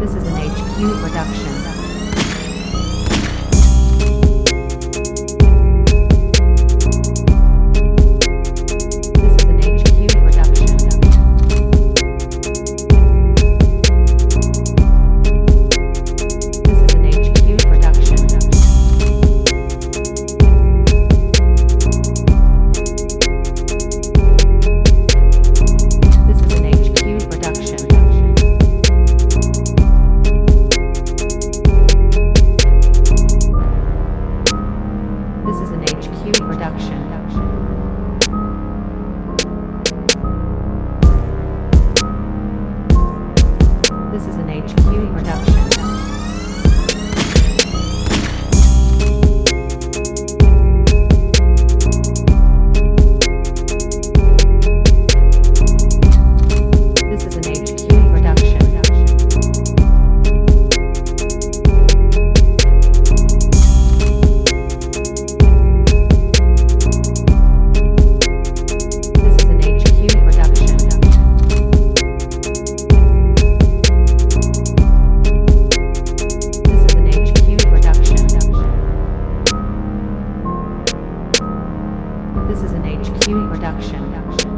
This is an HQ production. This is an HQ production. Is an HQ production.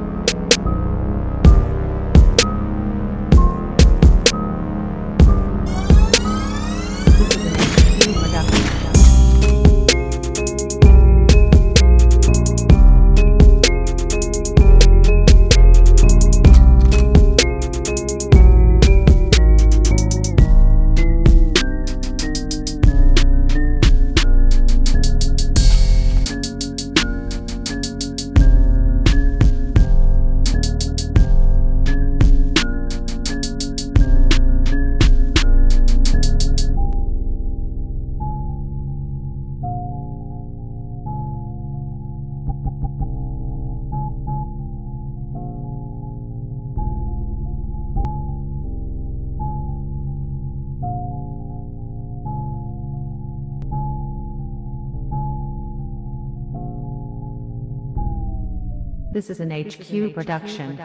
This is an HQ production.